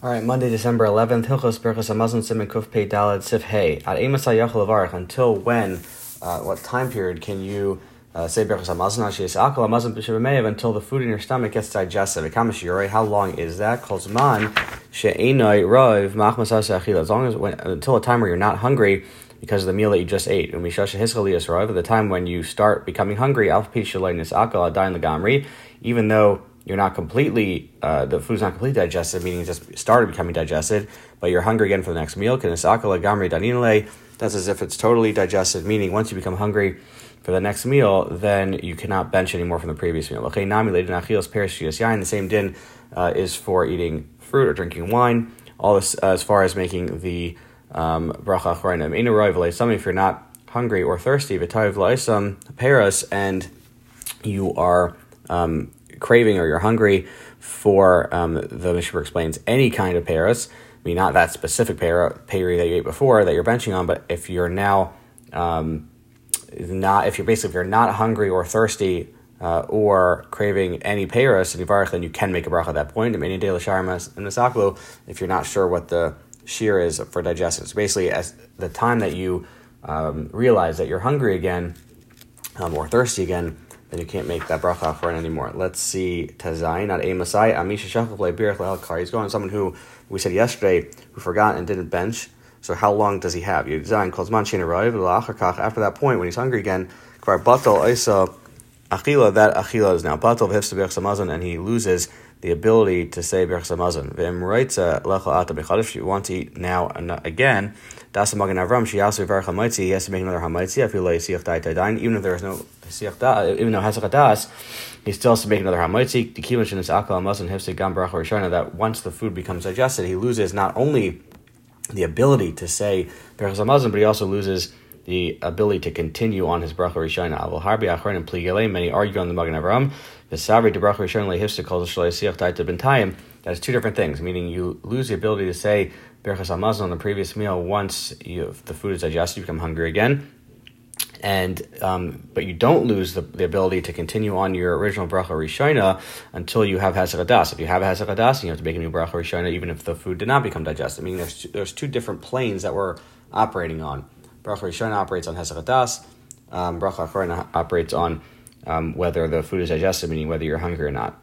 All right, Monday, December 11th, Hilchos Berchos Hamazon Simen Kuf Pei Dalad Sif Hey. At Emasai Yachol until when, uh, what time period can you uh, say Berchos Hamazon Hashias Akal Hamazon B'Shevameyev until the food in your stomach gets digested? How long is that? Kol Zman She'enoi Rov Machmas Achila. As long as, when, until a time where you're not hungry, because of the meal that you just ate. At the time when you start becoming hungry, even though you're not completely, uh, the food's not completely digested, meaning it just started becoming digested, but you're hungry again for the next meal. Aqua gamri danile? That's as if it's totally digested, meaning once you become hungry for the next meal, then you cannot bench anymore from the previous meal. Okay, nami yain. The same din uh, is for eating fruit or drinking wine. All this uh, as far as making the bracha um, bracha achroinim. If you're not hungry or thirsty, v'tayiv la'isam peras, and you are um, craving or you're hungry for um, the Mishnah explains any kind of peras. I mean, not that specific para, peri that you ate before that you're benching on, but if you're now um, not, if you're basically if you're not hungry or thirsty uh, or craving any peras and yivarach, then you can make a bracha at that point. And any day l'sharmas and misaklo, if you're not sure what the shear is for digestion, so basically, as the time that you um, realize that you're hungry again um, or thirsty again, then you can't make that bracha for it anymore. Let's see Tazayin at Amasai. Amisha Shachafle Birach Kar. He's going on someone who we said yesterday who forgot and didn't bench. So how long does he have? Zayin calls Manchin arrive after that point when he's hungry again. Kvar Batal Isa Achila, that Achila is now Batal Samazon, and he loses the ability to say Berch Samazon. Vim Reitza Lecha Ata If you want to eat now and again, Das Magen Avram, she also Verch Hamaitzi, he has to make another Hamaitzi, I feel like Siach Dai Tadain, even if there is no Siach Da, even though Hasach Das, he still has to make another Hamaitzi, the Kilim Shin is Akal Amazon, Hifse Gam Barach Rishona, that once the food becomes digested, he loses not only the ability to say Berch Samazon, but he also loses the ability to continue on his bracha rishona. Avol harbi achronim pligele. Many argue on the Magen Avram. The sabri de bracha calls the shloisiach daita bentayim. That is two different things. Meaning you lose the ability to say berachas hamazon on the previous meal once you, the food is digested, you become hungry again. And um, but you don't lose the, the ability to continue on your original bracha rishona until you have hasagadas. If you have hasagadas, you have to make a new bracha rishona, even if the food did not become digested. I mean, there's there's two different planes that we're operating on. Bracha Rishon operates on Hesach Das. Um, bracha operates on um, whether the food is digested, meaning whether you're hungry or not.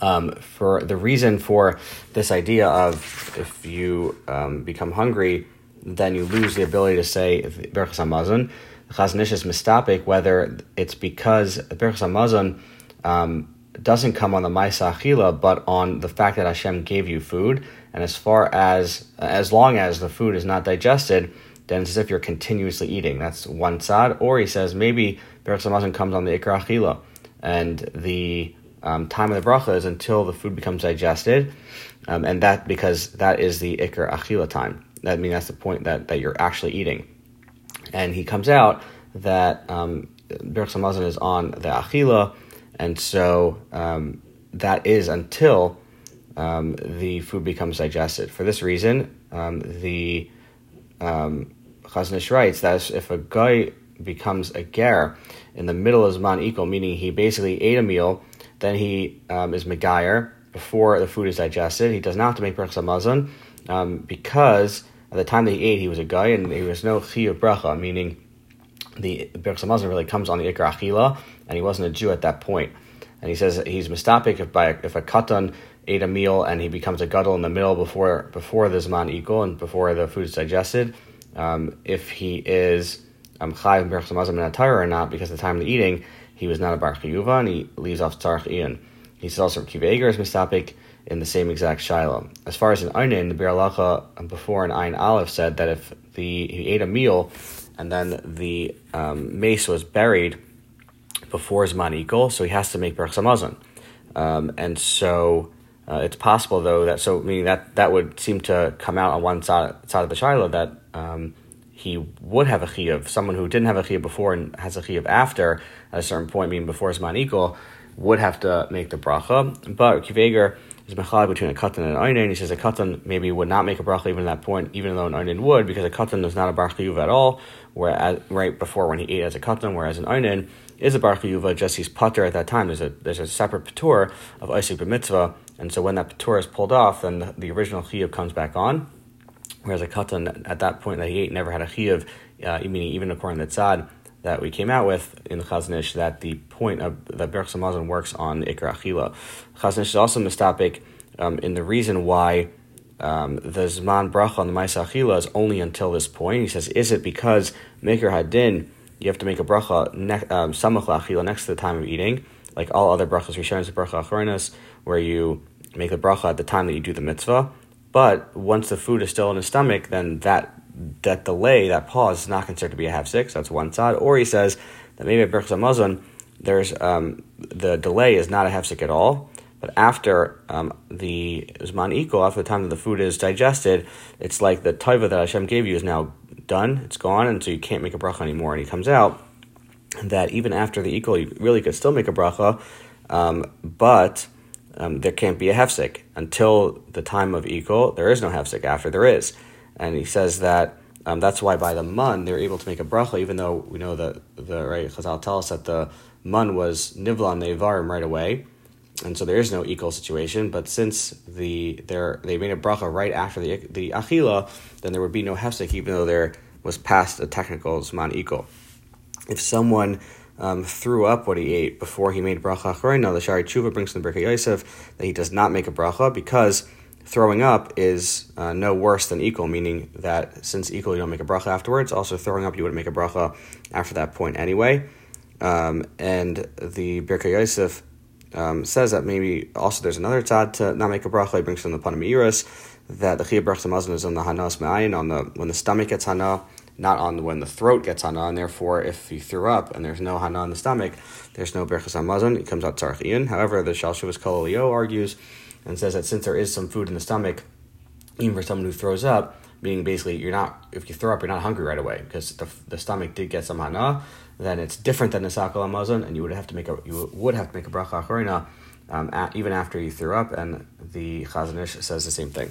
Um, for the reason for this idea of if you um, become hungry, then you lose the ability to say Berachas Hamazon. Chazon Ish is mistapik whether it's because Berachas Hamazon um, doesn't come on the Maisa Achila, but on the fact that Hashem gave you food. And as far as as long as the food is not digested, then it's as if you're continuously eating. That's one side. Or he says maybe Berach Samazon comes on the Ikra Achila, and the um, time of the bracha is until the food becomes digested, um, and that because that is the Ikra Achila time. That I mean that's the point that, that you're actually eating. And he comes out that um, Berach Samazon is on the Achila, and so um, that is until um, the food becomes digested. For this reason, um, the um, Chazon Ish writes that if a guy becomes a ger in the middle of Zman equal, meaning he basically ate a meal, then he um, is Megayer before the food is digested. He does not have to make Berach Samazon um, because at the time that he ate, he was a guy and there was no Chi of Bracha, meaning the Berach Samazon really comes on the Ikra Achila, and he wasn't a Jew at that point. And he says he's mistapik if if a katan ate a meal and he becomes a guttle in the middle before before the zman equal and before the food is digested, um, if he is um, chayiv berach samazim or not, because at the time of the eating he was not a bar and he leaves off tzarch ian. He says also kiv is mistapik in the same exact shiloh. As far as an einin, the Biur um, before an ein aleph said that if the he ate a meal and then the um, mace was buried before zman equal, so he has to make berach samazon. Um, and so uh, it's possible though that so meaning that that would seem to come out on one side side of the shiloh that um, he would have a chiyuv. Someone who didn't have a chiyuv before and has a chiyuv after at a certain point, meaning before Zman equal, would have to make the bracha. But Kiveger is mechalai between a katan and an einin. He says a katan maybe would not make a bracha even at that point, even though an einin would, because a katan is not a bar at all. Whereas right before when he ate as a katan, whereas an einin is a bar chiyuva, just he's putter at that time. There's a there's a separate patur of Isaac b'mitzvah And so when that Torah is pulled off, then the, the original Chiyuv comes back on. Whereas a Katan at that point that he ate never had a Chiyuv, uh, meaning even according to the Tzad that we came out with in the Chazon Ish, that the point of the Berch Samazon works on Ikar Achila. Chazon Ish is also mistapik um, in the reason why um, the Zman Bracha on the Maisa Achila is only until this point. He says, is it because Maker Hadin, you have to make a bracha ne- um, Samach Achila next to the time of eating, like all other brachas, Rishonis, Bracha Achronis, where you make the bracha at the time that you do the mitzvah. But once the food is still in the stomach, then that that delay, that pause, is not considered to be a half six. That's one side. Or he says that maybe at Berchas Hamazon, there's um, the delay is not a half sick at all. But after um, the Zman Iko, after the time that the food is digested, it's like the taiva that Hashem gave you is now done, it's gone, and so you can't make a bracha anymore. And he comes out that even after the Iko, you really could still make a bracha, um, but um, there can't be a hefsek until the time of equal. There is no hefsek after there is, and he says that um, that's why by the mun they're able to make a bracha, even though we know that the right Chazal tell us that the mun was nivlan nevarim right away, and so there is no equal situation. But since the they they made a bracha right after the the achila, then there would be no hefsek, even though there was past a technical zman equal. If someone um, threw up what he ate before he made bracha acharina, the Shari Tshuva brings from the Birkei Yosef that he does not make a bracha because throwing up is uh, no worse than equal, meaning that since equal you don't make a bracha afterwards, also throwing up you wouldn't make a bracha after that point anyway. Um, and the Birkei Yosef um, says that maybe also there's another tzad to not make a bracha. He brings from the Panamiras that the Chiyah Bracha Mazon is on the Hanas Me'ayin, on the when the stomach gets Hana not on when the throat gets hana, and therefore if you threw up and there's no hana in the stomach, there's no berachas hamazon, it comes out tzarchian. However, the Shalshuvas Kololio argues and says that since there is some food in the stomach, even for someone who throws up, meaning basically you're not, if you throw up, you're not hungry right away because the, the stomach did get some hana, then it's different than the sakal hamazon, and you would have to make a you would have to make a bracha acharina um, even after you threw up, and the Chazon Ish says the same thing.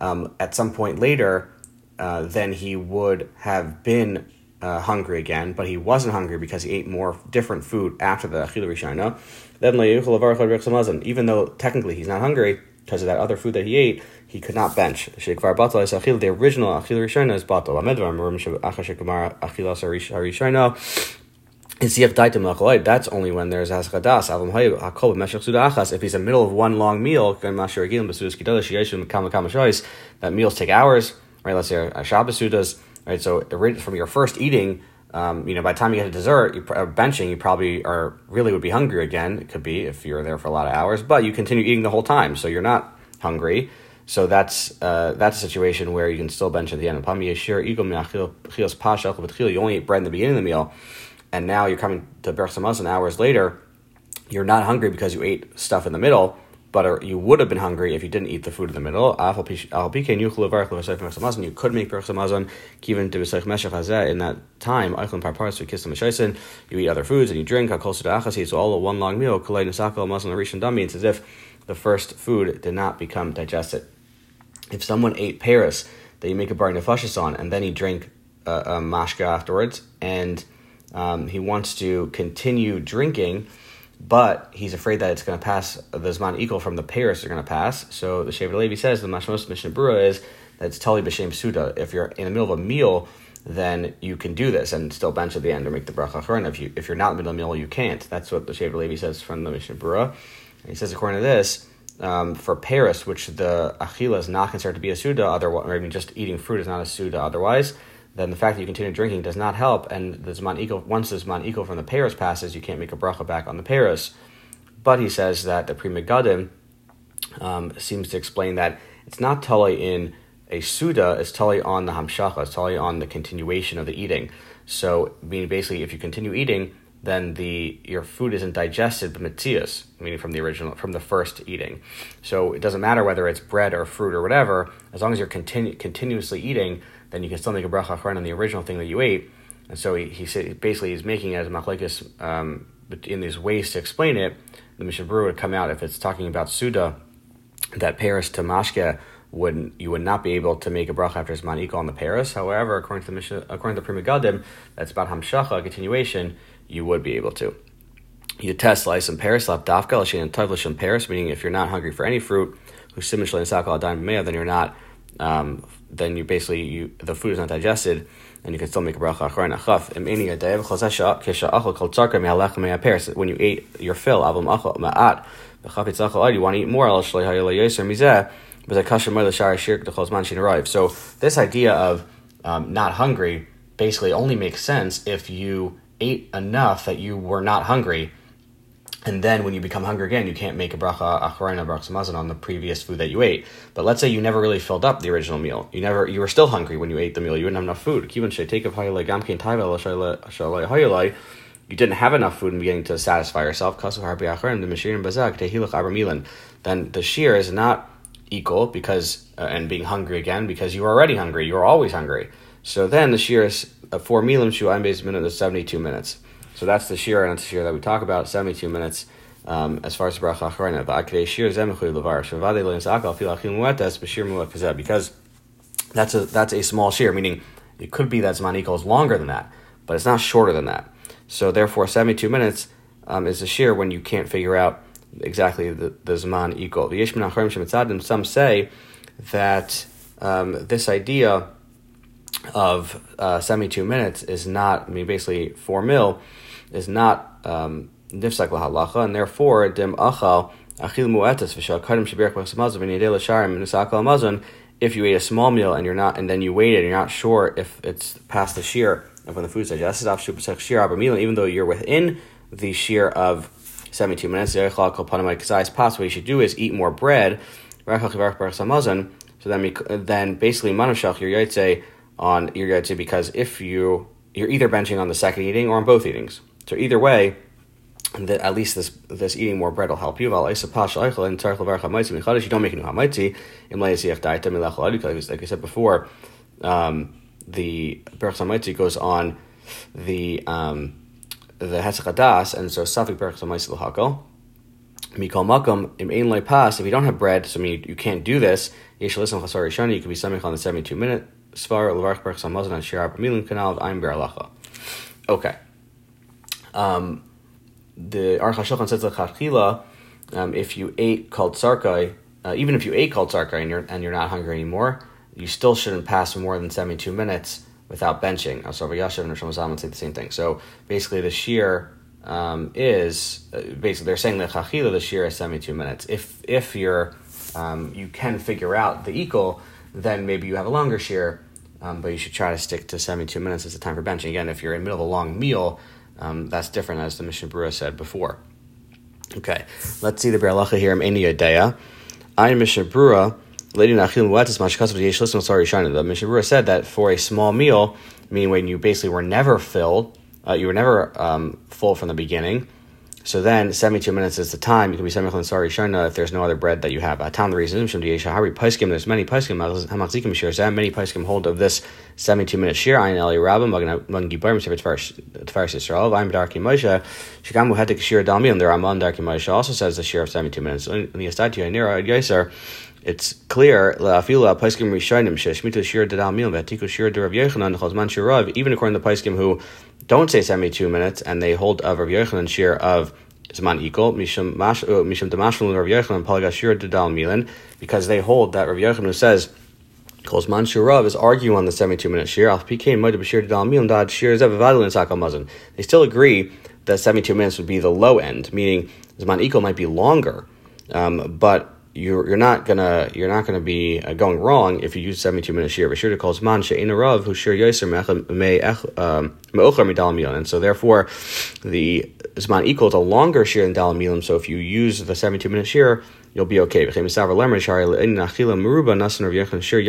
um, at some point later, uh, then he would have been uh, hungry again, but he wasn't hungry because he ate more different food after the Achilu Rishana. Then even though technically he's not hungry because of that other food that he ate, he could not bench. The original Achilu Rishana is batal. That's only when there's aschadas. If he's in the middle of one long meal, that meals take hours, right? Let's say a Shabbos sudas, right? So from your first eating, um, you know, by the time you get to dessert, you, uh, benching, you probably are really would be hungry again. It could be if you're there for a lot of hours, but you continue eating the whole time, so you're not hungry. So that's uh, that's a situation where you can still bench at the end. You only eat bread in the beginning of the meal and now you're coming to Bersamazan hours later, you're not hungry because you ate stuff in the middle, but you would have been hungry if you didn't eat the food in the middle. You could make Bersamazan given to in that time. You eat other foods and you drink. So all in one long meal. It's as if the first food did not become digested. If someone ate Paris that you make a bar on, and then you drink a, a mashka afterwards, and um, he wants to continue drinking, but he's afraid that it's going to pass the Zman equal from the Paris are going to pass. So the Shevet Levi says the Mashmos Mishnah Brura is that it's Tali B'Shem Suda. If you're in the middle of a meal, then you can do this and still bench at the end or make the bracha acharon. If you if you're not in the middle of the meal, you can't. That's what the Shevet Levi says from the Mishnah Brura. he says according to this. Um, for Paris, which the achila is not considered to be a suda, otherwise, or even just eating fruit is not a suda otherwise, then the fact that you continue drinking does not help. And the Zman once the Zman equal from the Paris passes, you can't make a bracha back on the Paris. But he says that the Pri Megadim um, seems to explain that it's not tali in a Suda, it's tali on the Hamshacha, it's tali on the continuation of the eating. So, meaning basically, if you continue eating, then the your food isn't digested but b'metzias, meaning from the original from the first eating. So it doesn't matter whether it's bread or fruit or whatever, as long as you're continu- continuously eating, then you can still make a bracha on the original thing that you ate. And so he, he said basically he's making it as machlekes um, in these ways to explain it. The Mishnah Berurah would come out if it's talking about Suda, that Paris to Mashke would you would not be able to make a bracha after Zman Ikal on the Paris. However, according to the Mishnah, according to Pri Megadim, that's about Hamshacha, a continuation, you would be able to. You test slice and Paris, lap dafka, lashin and tavlish and Paris, meaning if you're not hungry for any fruit, who simish and sakal adayim then you're not, um, then you basically, you the food is not digested, and you can still make a bracha achron achaf. When you ate your fill, you want to eat more, so this idea of um, not hungry basically only makes sense if you ate enough that you were not hungry, and then when you become hungry again, you can't make a bracha acharina bracha mazon on the previous food that you ate. But let's say you never really filled up the original meal. You never, you were still hungry when you ate the meal. You didn't have enough food. You didn't have enough food in the beginning to satisfy yourself. Then the shear is not equal because uh, and being hungry again because you were already hungry. You were always hungry. So then the shear is uh, four milim shu ein base minute is seventy two minutes. So that's the shear and the shear that we talk about seventy two minutes. Um, as far as the bracha acharina, va'akdei shir zemechui levar shavadei lo nisakal fil achil muetes b'shir muet because that's a that's a small shear, meaning it could be that zman equals longer than that, but it's not shorter than that. So therefore, seventy two minutes um, is a shear when you can't figure out exactly the, the Zman equal. The yishmin acharim shemitzadim. Some say that um, this idea of uh, 72 minutes is not, I mean, basically 4 mil, is not um, nifsak lahalacha, and therefore, dim achal, achil mu'etas v'shal kadim shabirach b'chsamazon v'nidei l'sharim v'nisakal amazon, if you ate a small meal and you're not, and then you wait and you're not sure if it's past the shear of when the food's digested, even though you're within the shear of 72 minutes. What you should do is eat more bread. So then, then basically, manashach your yaitse on your yaitse because if you you're either benching on the second eating or on both eatings. So either way, that at least this this eating more bread will help you. You don't make a new hamaitzi. Like I said before, um, the berach goes on the um, the Hetzach and so Safik Berach Samaisel Hakal. Mikol Makom, im Ein Pas, if you don't have bread, so I mean, you can't do this, Yesh Listen Chasar Rishani, you could be Samich on the 72 minute, Svar, Levarch Berach Samazan, and Shir Milim Kanal of Ein Beralacha. Okay. Um, the Aruch HaShulchan says Chachila, um, if you ate called Sarkai, uh, even if you ate called Sarkai and you're, and you're not hungry anymore, you still shouldn't pass more than 72 minutes without benching. Asar Yashav and Rosh say the same thing. So basically, the shear um, is uh, basically they're saying that chachila the shear is seventy two minutes. If if you're um, you can figure out the equal, then maybe you have a longer shear, um, but you should try to stick to seventy two minutes as the time for benching. Again, if you're in the middle of a long meal, um, that's different, as the Mishnah Berurah said before. Okay, let's see the Biur Halacha here. I'm Dea. I Mishnah Berurah Lady Nachil Muetis Mashkas Yesh Listen Sorry Shana. The Mishnah said that for a small meal, meaning when you basically were never filled, uh, you were never um, full from the beginning. So then, 72 minutes is the time. You can be semichlin sorry shana if there's no other bread that you have. A time the reason There's many paiskim hamachzikim shir. Many paiskim hold of this 72 minute shir. Ayin eli rabbim magen gibarim sefer tfaris Yisrael. Vayim darki Moshe. Shigam muhedik shir dalmi. And the Ramon darki Moshe also says the shir of 72 minutes. In the Estati Yanira Yisar it's clear even according to Paiskim who don't say 72 minutes and they hold of Rav Yochanan shir of Zman equal Mishum Damashmalun Rav Yochanan Palagashir Dedal Milan because they hold that Rav Yochanan says calls Man Shirav is arguing on the 72 minute shir. Al PK Moed Bashir Dedal Milan Dad Shir Zevavadal and Sakal Mazan. They still agree that 72 minutes would be the low end, meaning Zman equal might be longer. Um, but you're you're not gonna you're not gonna be uh, going wrong if you use seventy two minutes shir. V'shir calls man she'ena rav who shir yoser um, me'ochar midal and so therefore the zman equals a longer shir in dal milim. So if you use the seventy two minute shir, you'll be okay. V'chem misaver lemer shari le'in nachila meruba nasan rav yechon shir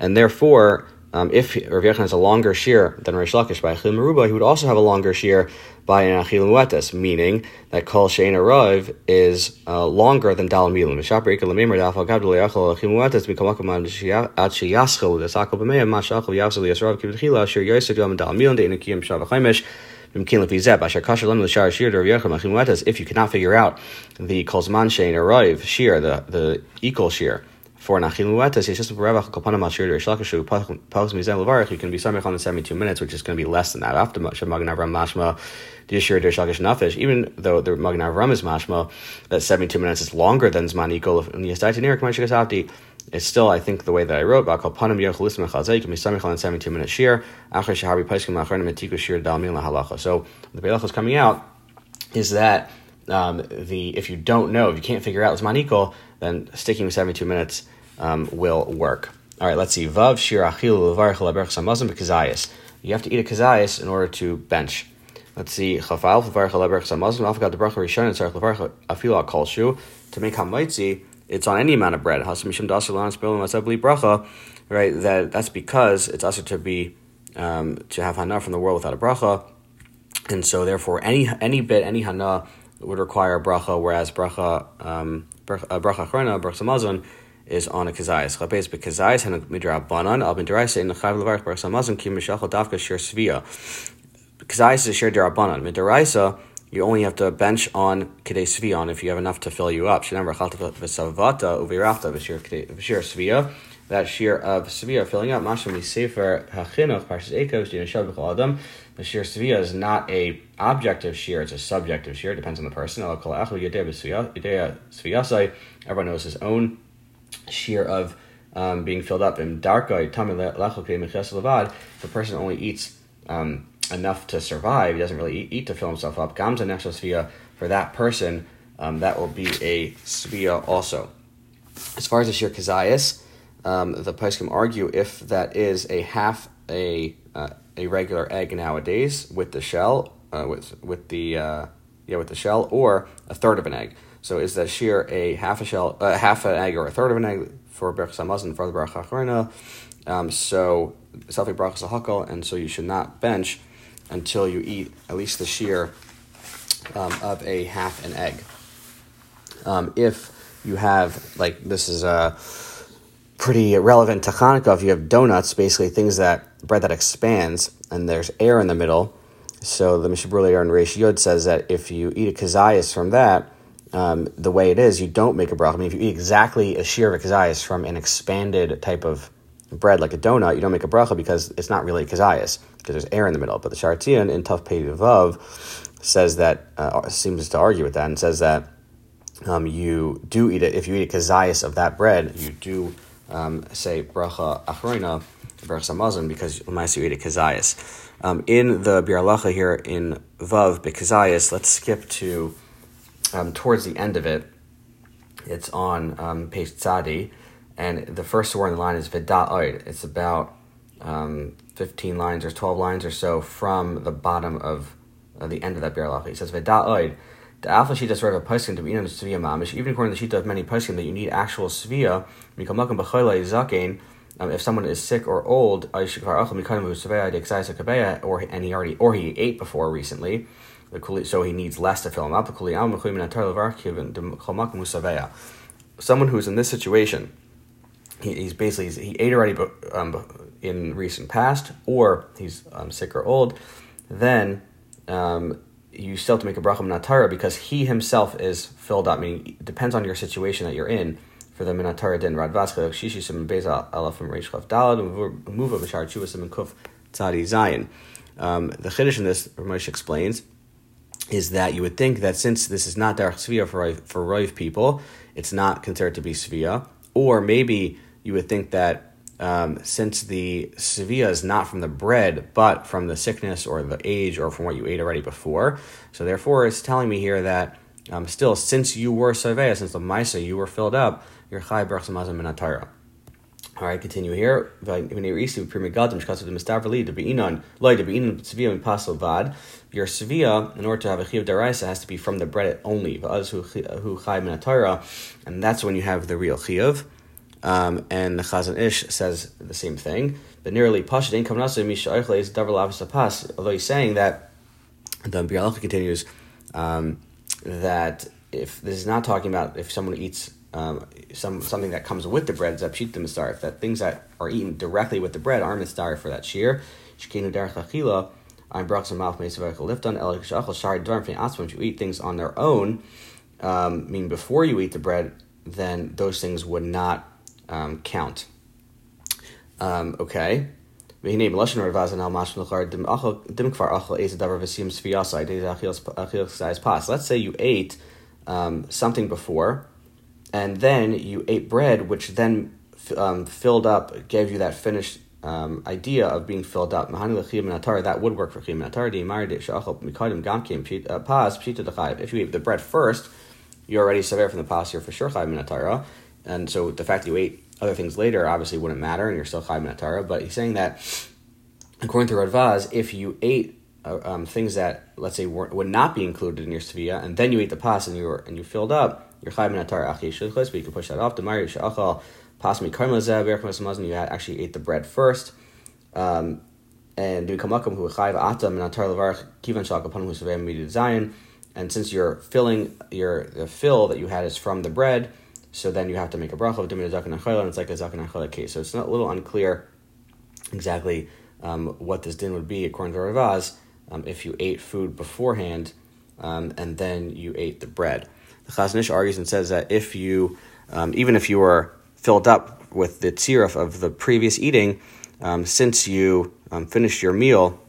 And therefore, um, if Rav Yechon has a longer shear than Rish Lakish by Achil Meruba, he would also have a longer shear by an Achil meaning that Kol Shein Arav is uh, longer than Dal Milim. Shaper Ika Lamemer Dafal Gabdul Yachal Achil Muetas Mikamakaman Ad Sheyaschel Desakal B'meya Mashachal Yavsel Yasrav Kivitchila Shir Yosef Yom Dal Milim De Inukiyim Shavachaimish if you cannot figure out the kolzman shein arrive shear, the the equal shear for an achil muetas, it's just revach kapanam al shir shlakashu pals mizan levarich. You can be samich on the seventy two minutes, which is going to be less than that. After Magen Avram mashma Yishir Dershakish Nafish, even though the Magen Avram is mashma, that 72 minutes is longer than Zman Equal in the Yestaiti Nirik Mashikasavti, it's still, I think, the way that I wrote, can be Samich on 72 minute shear, Achar Shahabi Paiskim Lachern Metiku Shir. So the Beilach is coming out is that um, the if you don't know, if you can't figure out Zman Equal, then sticking with 72 minutes um, will work. All right, let's see. Vav Shir Achil Levarch Laberch Samazim Bekazayas. You have to eat a kazayas in order to bench. Let's see. Chafal levarch leberch samazim. Alpha the bracha rishon and tzarich levarch afil kol shu to make hamaitzi. It's on any amount of bread. Right. That that's because it's also to be um, to have hana from the world without a bracha, and so therefore any any bit any hana would require a bracha, whereas bracha um, bracha chrona bracha samazon is on a kazayas. Chabez bekazayas and a midrab banan al midraisa in the chav levarch bracha samazon ki mishachal dafka shir svia. Kazais is a shared derabanan. Midaraisa, you only have to bench on Kedei Svion if you have enough to fill you up. That shear of Svia filling up. Mashim Sefer Hachinuch Parshas Ekos Dina Shabbat Adam. The shear Svia is not a objective shear; it's a subjective shear. It depends on the person. Everyone knows his own shear of um, being filled up. In if a person only eats um, enough to survive, he doesn't really eat, eat to fill himself up. Gamza svia, for that person, um, that will be a svia also. As far as the shir kazayas, um, the Paiskim argue if that is a half a uh, a regular egg nowadays with the shell, uh, with with the uh, yeah with the shell, or a third of an egg. So is that shear a half a shell, uh, half an egg, or a third of an egg for berach samazon for the berach um, So brachas hakal, and so you should not bench until you eat at least the shear um, of a half an egg. Um, if you have, like, this is a pretty relevant to Hanukkah, if you have donuts, basically things that, bread that expands, and there's air in the middle. So the later in Reish Yud says that if you eat a kazayas from that, um, the way it is, you don't make a bracha. I mean, if you eat exactly a shear of a kazayas from an expanded type of bread like a donut, you don't make a bracha because it's not really kazayas because there's air in the middle. But the Shartian in Tough Tuf Vav says that uh, seems to argue with that and says that um, you do eat it if you eat a kazayas of that bread, you do um, say bracha achrona bracha samazon because you eat a kazayas. Um, in the Biur Halacha here in Vav bekazayas, let's skip to um, towards the end of it. It's on um, page tzadi, and the first word in the line is vida'oid. It's about um, 15 lines or 12 lines or so from the bottom of uh, the end of that Biur Halacha. He says, Veda'oid, the alpha sheet that's a poskim to be in svia mamish, even according to the sheet of many poskim that you need actual svia, um, if someone is sick or old, or and he already or he ate before recently, so he needs less to fill him up. Someone who's in this situation, he, he's basically he ate already um, in recent past, or he's um, sick or old, then um, you still have to make a bracha minatara because he himself is filled up. Meaning, it depends on your situation that you're in. For the minatara din radvaska shishi sim beza alafim reish chaf dalad muva b'shar chuvas sim kuf tzadi zayin. Um, the chiddush in this, Ramesh explains, is that you would think that since this is not derech svia for for roiv people, it's not considered to be svia, or maybe you would think that um, since the sevilla is not from the bread, but from the sickness or the age or from what you ate already before. So therefore, it's telling me here that um, still, since you were sevilla, since the maisa you were filled up, you're chai berach minatara. All right, continue here. Your sevia, in order to have a chiv daraisa, has to be from the bread only. And that's when you have the real chiv. Um, and the Chazon Ish says the same thing. But nearly in is. Although he's saying that the Biur Halacha continues um, that if this is not talking about if someone eats um, some something that comes with the bread is apshit the mistarif. That things that are eaten directly with the bread are mistarif for that shear. I'm brought some mouth meisavek lifton el shachal shari dvarm fin you eat things on their own, um, meaning before you eat the bread, then those things would not um, count. Um, okay. והנה בלשון רבז הנ"ל משהו לכר dim כבר אכל איזה דבר ושים ספיאסה, איזה אכיל size pas. Let's say you ate um, something before, and then you ate bread, which then um, filled up, gave you that finished um, idea of being filled up. That would work for chiyam uh, If you eat the bread first, you already sever from the pas. You're for sure chayim and so the fact that you ate other things later obviously wouldn't matter, and you're still chayim But he's saying that according to Radvaz, if you ate uh, um, things that let's say were, would not be included in your svia, and then you ate the pas and you were, and you filled up, you're chayv minatar achi shulchos, but you can push that off. The mari shachal pas mi karmazeh you actually ate the bread first. Um, and savem zion. And since you're filling your the fill that you had is from the bread, so then you have to make a bracha of dimid zakan and it's like a zakan case. So it's not a little unclear exactly um, what this din would be according to Ravaz um, if you ate food beforehand um, and then you ate the bread. The Chazon Ish argues and says that if you, um, even if you were filled up with the tziruf of the previous eating, um, since you um, finished your meal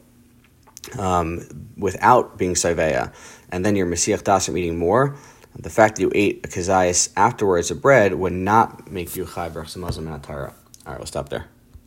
without being saveya, and then you're mesiach dasim eating more, the fact that you ate a kazayas afterwards, of bread, would not make you chayber samazim All right, we'll stop there.